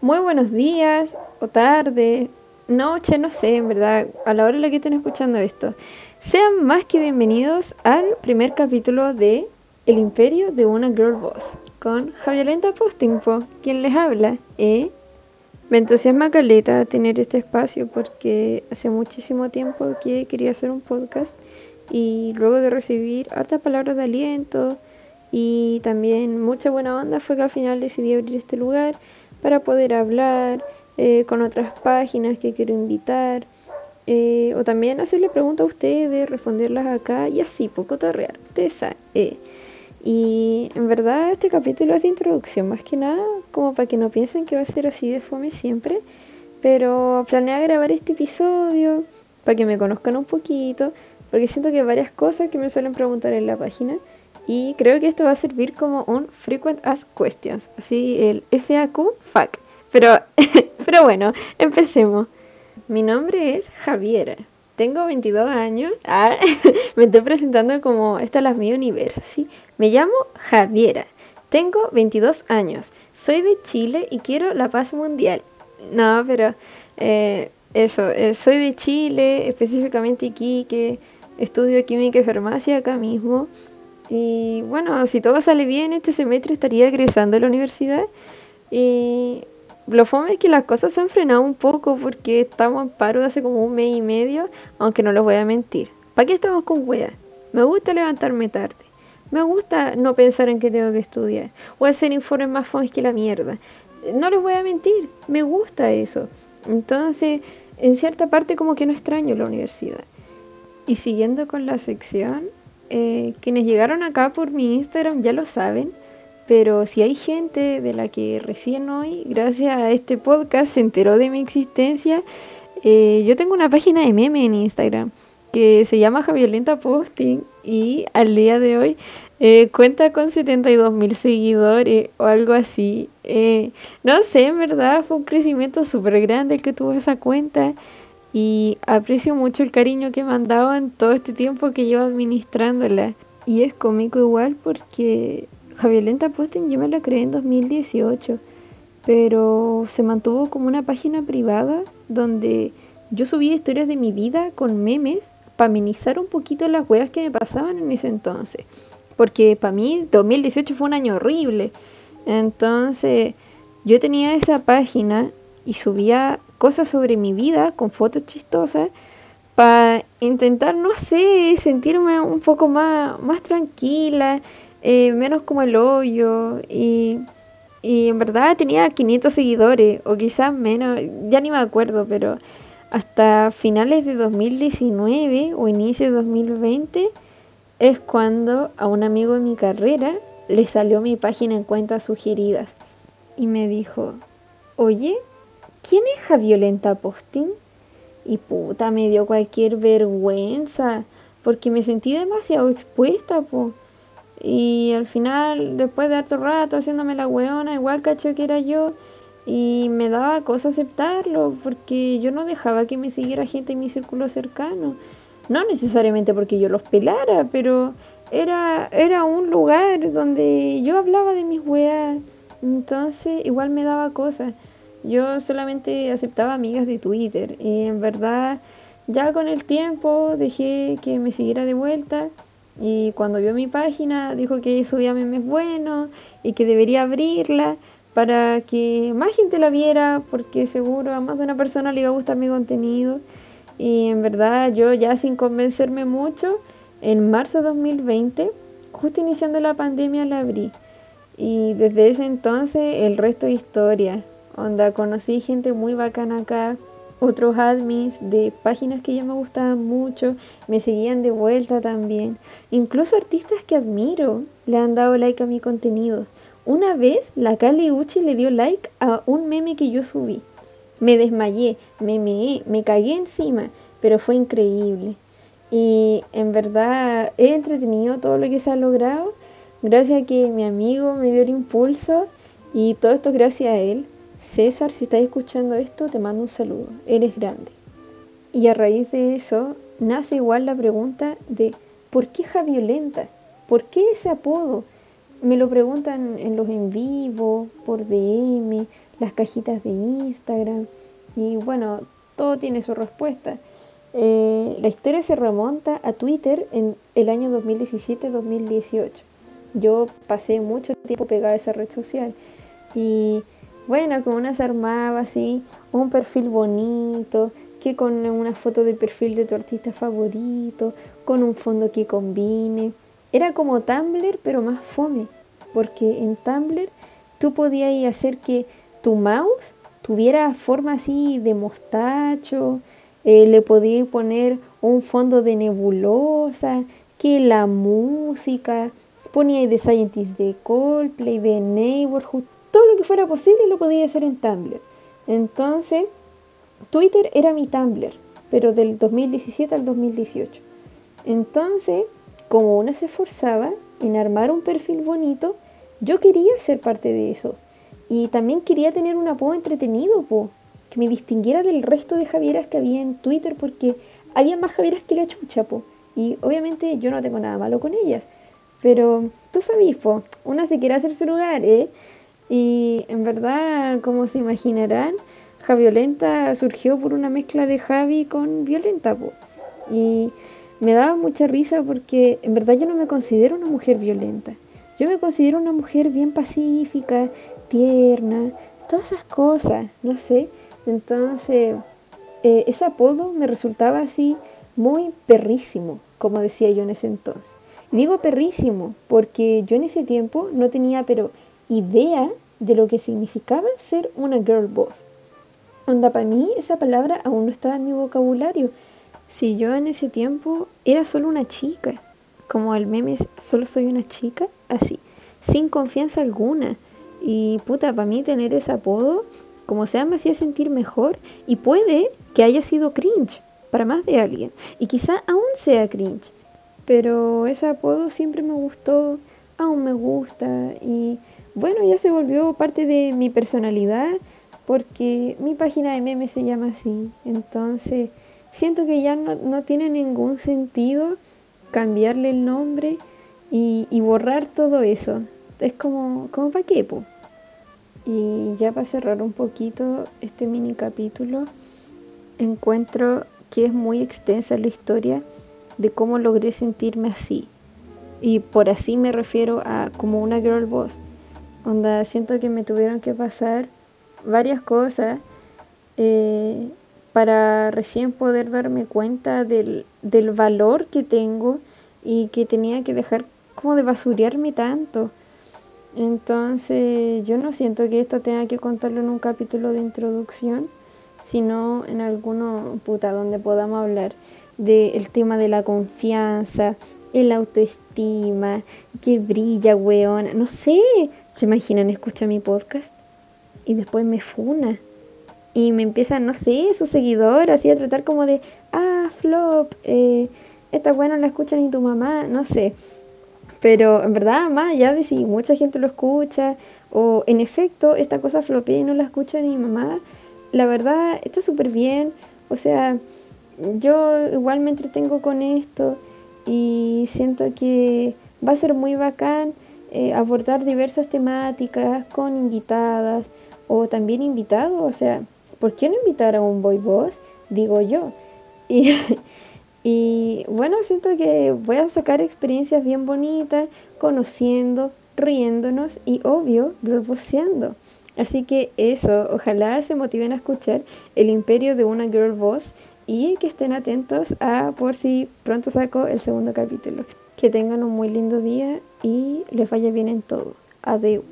Muy buenos días o tarde, noche, no sé, en verdad, a la hora en la que estén escuchando esto. Sean más que bienvenidos al primer capítulo de El Imperio de una Girl Boss con Javiolenta Postingpo, quien les habla. ¿eh? Me entusiasma caleta tener este espacio porque hace muchísimo tiempo que quería hacer un podcast y luego de recibir hartas palabras de aliento y también mucha buena onda fue que al final decidí abrir este lugar para poder hablar eh, con otras páginas que quiero invitar eh, o también hacerle preguntas a ustedes, responderlas acá y así, poco torrear, ustedes saben. Y en verdad este capítulo es de introducción, más que nada, como para que no piensen que va a ser así de fome siempre, pero planea grabar este episodio para que me conozcan un poquito, porque siento que varias cosas que me suelen preguntar en la página y creo que esto va a servir como un Frequent Ask Questions, así el FAQ FAQ. Pero, pero bueno, empecemos. Mi nombre es Javiera. Tengo 22 años. Ah, me estoy presentando como esta es la mi universo, ¿sí? Me llamo Javiera. Tengo 22 años. Soy de Chile y quiero la paz mundial. No, pero eh, eso, eh, soy de Chile, específicamente Iquique. Estudio química y farmacia acá mismo. Y bueno, si todo sale bien, este semestre estaría egresando a la universidad. Y lo fome es que las cosas se han frenado un poco porque estamos en paro de hace como un mes y medio, aunque no les voy a mentir. ¿Para qué estamos con weas? Me gusta levantarme tarde. Me gusta no pensar en que tengo que estudiar. O hacer informes más fomes que la mierda. No les voy a mentir, me gusta eso. Entonces, en cierta parte como que no extraño la universidad. Y siguiendo con la sección, eh, quienes llegaron acá por mi Instagram ya lo saben, pero si hay gente de la que recién hoy, gracias a este podcast, se enteró de mi existencia, eh, yo tengo una página de meme en Instagram que se llama Javiolenta Posting y al día de hoy eh, cuenta con 72 mil seguidores o algo así. no sé, en verdad fue un crecimiento súper grande que tuvo esa cuenta y aprecio mucho el cariño que me han dado en todo este tiempo que llevo administrándola. Y es cómico igual porque Javiolenta Posting yo me la creé en 2018, pero se mantuvo como una página privada donde yo subía historias de mi vida con memes para amenizar un poquito las weas que me pasaban en ese entonces. Porque para mí 2018 fue un año horrible. Entonces yo tenía esa página y subía cosas sobre mi vida con fotos chistosas para intentar, no sé, sentirme un poco más, más tranquila, eh, menos como el hoyo. Y, y en verdad tenía 500 seguidores o quizás menos, ya ni me acuerdo, pero hasta finales de 2019 o inicio de 2020 es cuando a un amigo de mi carrera le salió mi página en cuentas sugeridas y me dijo, oye, ¿quién es Javiolenta Posting? Y puta, me dio cualquier vergüenza, porque me sentí demasiado expuesta, po. Y al final, después de harto rato haciéndome la weona, igual cacho que era yo, y me daba cosa aceptarlo, porque yo no dejaba que me siguiera gente en mi círculo cercano. No necesariamente porque yo los pelara, pero era, era un lugar donde yo hablaba de mis weas. Entonces, igual me daba cosas. Yo solamente aceptaba amigas de Twitter y en verdad ya con el tiempo dejé que me siguiera de vuelta y cuando vio mi página dijo que subía memes buenos y que debería abrirla para que más gente la viera porque seguro a más de una persona le iba a gustar mi contenido. Y en verdad yo ya sin convencerme mucho en marzo de 2020 justo iniciando la pandemia la abrí. Y desde ese entonces el resto es historia Onda, conocí gente muy bacana acá, otros admins de páginas que ya me gustaban mucho, me seguían de vuelta también. Incluso artistas que admiro le han dado like a mi contenido. Una vez la Kali Uchi le dio like a un meme que yo subí. Me desmayé, me meé, me cagué encima, pero fue increíble. Y en verdad he entretenido todo lo que se ha logrado gracias a que mi amigo me dio el impulso y todo esto gracias a él. César, si estás escuchando esto, te mando un saludo. Eres grande. Y a raíz de eso nace igual la pregunta de ¿por qué Javiolenta? ¿Por qué ese apodo? Me lo preguntan en los en vivo, por DM, las cajitas de Instagram y bueno, todo tiene su respuesta. Eh, la historia se remonta a Twitter en el año 2017-2018. Yo pasé mucho tiempo pegada a esa red social y bueno, como una se así, un perfil bonito, que con una foto de perfil de tu artista favorito, con un fondo que combine. Era como Tumblr, pero más fome, porque en Tumblr tú podías hacer que tu mouse tuviera forma así de mostacho, eh, le podías poner un fondo de nebulosa, que la música, ponía de Scientist de Coldplay, de Neighborhood, que fuera posible lo podía hacer en Tumblr. Entonces, Twitter era mi Tumblr, pero del 2017 al 2018. Entonces, como una se esforzaba en armar un perfil bonito, yo quería ser parte de eso. Y también quería tener un apodo entretenido, po, que me distinguiera del resto de Javieras que había en Twitter, porque había más Javieras que la chucha, po. Y obviamente yo no tengo nada malo con ellas. Pero tú sabes, po, una se quiere hacerse lugar, ¿eh? Y en verdad, como se imaginarán, Javiolenta surgió por una mezcla de Javi con Violenta. Y me daba mucha risa porque en verdad yo no me considero una mujer violenta. Yo me considero una mujer bien pacífica, tierna, todas esas cosas, no sé. Entonces, eh, ese apodo me resultaba así muy perrísimo, como decía yo en ese entonces. Digo perrísimo porque yo en ese tiempo no tenía pero idea de lo que significaba ser una girl boss. Onda, para mí esa palabra aún no estaba en mi vocabulario. Si yo en ese tiempo era solo una chica, como el meme solo soy una chica, así, sin confianza alguna. Y puta, para mí tener ese apodo, como sea, me hacía sentir mejor y puede que haya sido cringe para más de alguien. Y quizá aún sea cringe. Pero ese apodo siempre me gustó, aún me gusta y bueno, ya se volvió parte de mi personalidad porque mi página de memes se llama así. Entonces, siento que ya no, tiene ningún sentido cambiarle el nombre y, borrar todo eso. Es como, como para qué, Y ya para cerrar un poquito este mini capítulo, encuentro que es muy extensa la historia de cómo logré sentirme así. Y por así me refiero a como una girl boss Onda, siento que me tuvieron que pasar varias cosas eh, para recién poder darme cuenta del, del valor que tengo y que tenía que dejar como de basurearme tanto. Entonces, yo no siento que esto tenga que contarlo en un capítulo de introducción, sino en alguno, puta, donde podamos hablar del tema de la confianza, el autoestima, que brilla, weón. No sé, ¿se imaginan escuchar mi podcast? Y después me funa. Y me empiezan, no sé, sus seguidores así a tratar como de, ah, flop, eh, esta weón no la escucha ni tu mamá, no sé. Pero en verdad, más allá de si mucha gente lo escucha, o en efecto, esta cosa flopea y no la escucha ni mamá, la verdad está súper bien. O sea, yo igual me entretengo con esto y siento que va a ser muy bacán eh, abordar diversas temáticas con invitadas o también invitados, o sea, ¿por qué no invitar a un boy boss? Digo yo. Y, bueno, siento que voy a sacar experiencias bien bonitas, conociendo, riéndonos y obvio, globoseando. Así que eso, ojalá se motiven a escuchar El Imperio de una Girl Boss y que estén atentos a por si pronto saco el segundo capítulo. Que tengan un muy lindo día y les vaya bien en todo. Adiós.